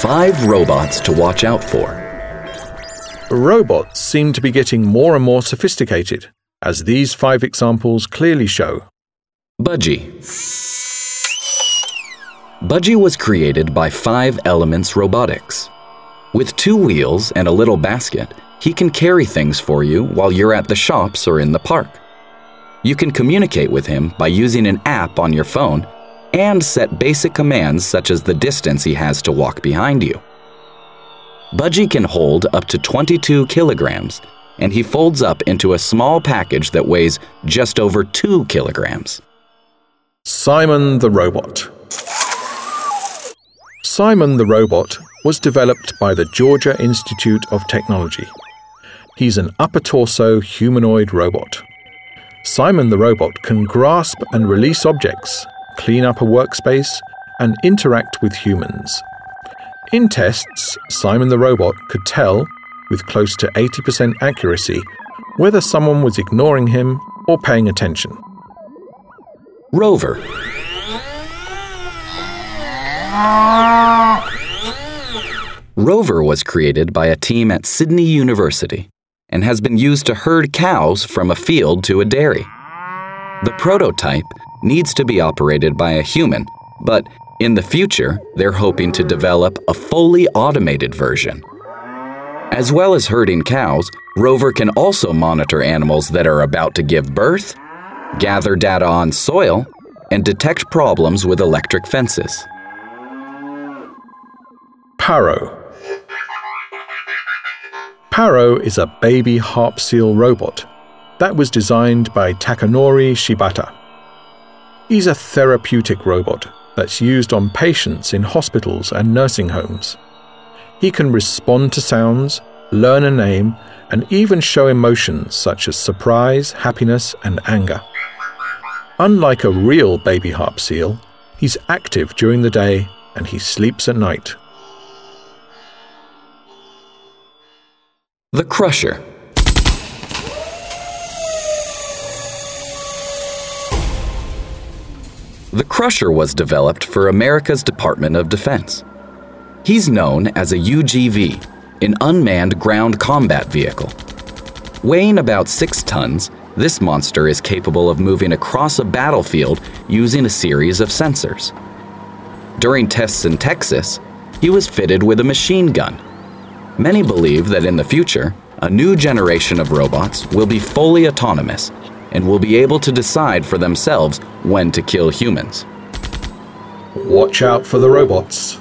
Five robots to watch out for. Robots seem to be getting more and more sophisticated, as these five examples clearly show. Budgee. Budgee was created by Five Elements Robotics. With two wheels and a little basket, he can carry things for you while you're at the shops or in the park. You can communicate with him by using an app on your phone and set basic commands such as the distance he has to walk behind you. Budgee can hold up to 22 kilograms, and he folds up into a small package that weighs just over 2 kilograms. Simon the Robot. Simon the Robot was developed by the Georgia Institute of Technology. He's an upper torso humanoid robot. Simon the Robot can grasp and release objects, clean up a workspace, and interact with humans. In tests, Simon the Robot could tell, with close to 80% accuracy, whether someone was ignoring him or paying attention. Rover. Rover was created by a team at Sydney University and has been used to herd cows from a field to a dairy. The prototype needs to be operated by a human, but in the future, they're hoping to develop a fully automated version. As well as herding cows, Rover can also monitor animals that are about to give birth, gather data on soil, and detect problems with electric fences. Paro. Paro is a baby harp seal robot that was designed by Takanori Shibata. He's a therapeutic robot that's used on patients in hospitals and nursing homes. He can respond to sounds, learn a name, and even show emotions such as surprise, happiness, and anger. Unlike a real baby harp seal, he's active during the day and he sleeps at night. The Crusher. The Crusher was developed for America's Department of Defense. He's known as a UGV, an unmanned ground combat vehicle. Weighing about six tons, this monster is capable of moving across a battlefield using a series of sensors. During tests in Texas, he was fitted with a machine gun. Many believe that in the future, a new generation of robots will be fully autonomous and will be able to decide for themselves when to kill humans. Watch out for the robots.